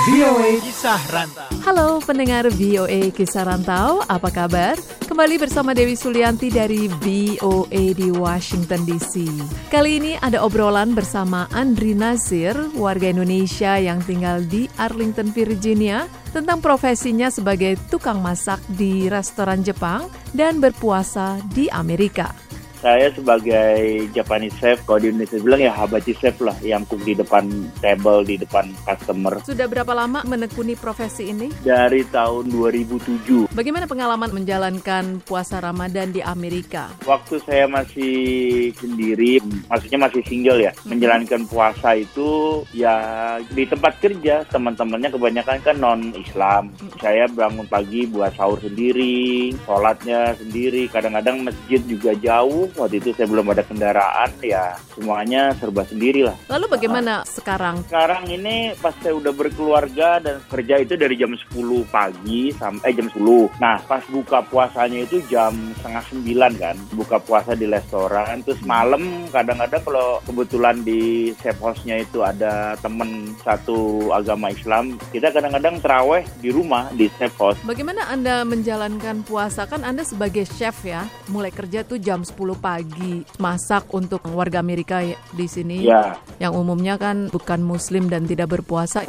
VOA Kisah Rantau. Halo pendengar VOA Kisah Rantau, apa kabar? Kembali bersama Dewi Sulianti dari VOA di Washington DC. Kali ini ada obrolan bersama Andri Nasir, warga Indonesia yang tinggal di Arlington, Virginia, tentang profesinya sebagai tukang masak di restoran Jepang dan berpuasa di Amerika. Saya sebagai Japanese chef, kalau di Indonesia bilang ya habachi chef lah, yang cook di depan table, di depan customer. Sudah berapa lama menekuni profesi ini? Dari tahun 2007. Bagaimana pengalaman menjalankan puasa Ramadan di Amerika? Waktu saya masih sendiri, maksudnya masih single ya, menjalankan puasa itu ya di tempat kerja, teman-temannya kebanyakan kan non-Islam. Saya bangun pagi buat sahur sendiri, sholatnya sendiri, kadang-kadang masjid juga jauh, waktu itu saya belum ada kendaraan ya semuanya serba sendiri lah. Lalu bagaimana sekarang? Sekarang ini pas saya udah berkeluarga dan kerja itu dari jam 10 pagi sampai eh, jam 10. Nah pas buka puasanya itu jam setengah 9 kan. Buka puasa di restoran terus malam kadang-kadang kalau kebetulan di chef hostnya itu ada temen satu agama Islam kita kadang-kadang teraweh di rumah di chef host. Bagaimana Anda menjalankan puasa? Kan Anda sebagai chef ya, mulai kerja tuh jam 10 pagi masak untuk warga Amerika di sini ya. yang umumnya kan bukan muslim dan tidak berpuasa.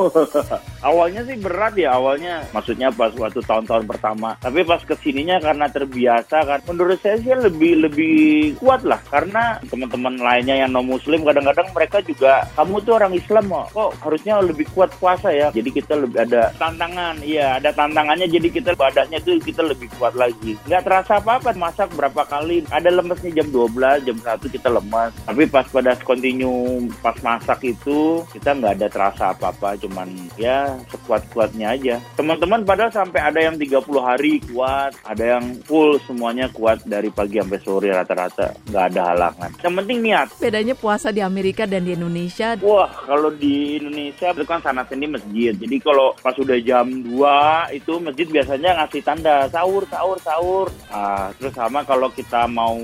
awalnya sih berat ya awalnya. Maksudnya pas waktu tahun-tahun pertama. Tapi pas ke sininya karena terbiasa kan menurut saya sih lebih lebih kuat lah. Karena teman-teman lainnya yang non muslim kadang-kadang mereka juga kamu tuh orang Islam kok harusnya lebih kuat puasa ya? Jadi kita lebih ada tantangan iya ada tantangannya. Jadi kita badannya tuh kita lebih kuat lagi. Nggak terasa apa-apa masak berapa kali. Ada lemesnya jam 12, jam 1 kita lemas. Tapi pas pada continue pas masak itu kita nggak ada terasa apa-apa, cuman ya sekuat-kuatnya aja. Teman-teman padahal sampai ada yang 30 hari kuat, ada yang full semuanya kuat dari pagi sampai sore rata-rata, nggak ada halangan. Yang penting niat. Bedanya puasa di Amerika dan di Indonesia? Wah, kalau di Indonesia itu kan sana sini masjid. Jadi kalau pas udah jam 2 itu masjid biasanya ngasih tanda sahur, sahur, sahur. Nah, terus sama kalau kita mau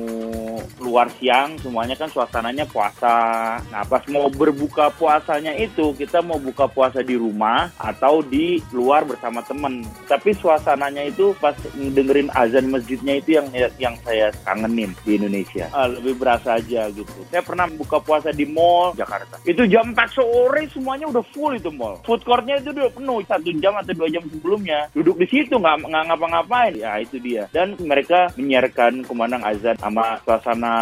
keluar siang semuanya kan suasananya puasa. Nah pas mau berbuka puasanya itu kita mau buka puasa di rumah atau di luar bersama temen. Tapi suasananya itu pas dengerin azan masjidnya itu yang yang saya kangenin di Indonesia. Ah, lebih berasa aja gitu. Saya pernah buka puasa di mall Jakarta. Itu jam 4 sore semuanya udah full itu mall. Food courtnya itu udah penuh satu jam atau dua jam sebelumnya. Duduk di situ nggak nggak ngapa-ngapain. Ya itu dia. Dan mereka menyiarkan kumandang azan sama suasana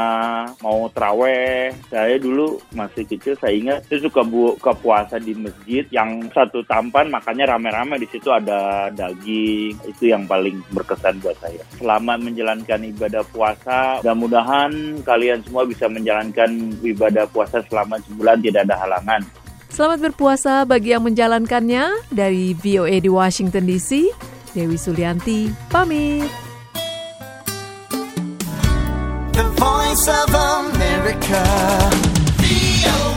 mau traweh. Saya dulu masih kecil, saya ingat saya suka buka puasa di masjid yang satu tampan makanya rame-rame di situ ada daging. Itu yang paling berkesan buat saya. Selama menjalankan ibadah puasa, mudah-mudahan kalian semua bisa menjalankan ibadah puasa selama sebulan tidak ada halangan. Selamat berpuasa bagi yang menjalankannya dari VOA di Washington DC. Dewi Sulianti pamit. The Voice of America. VOA.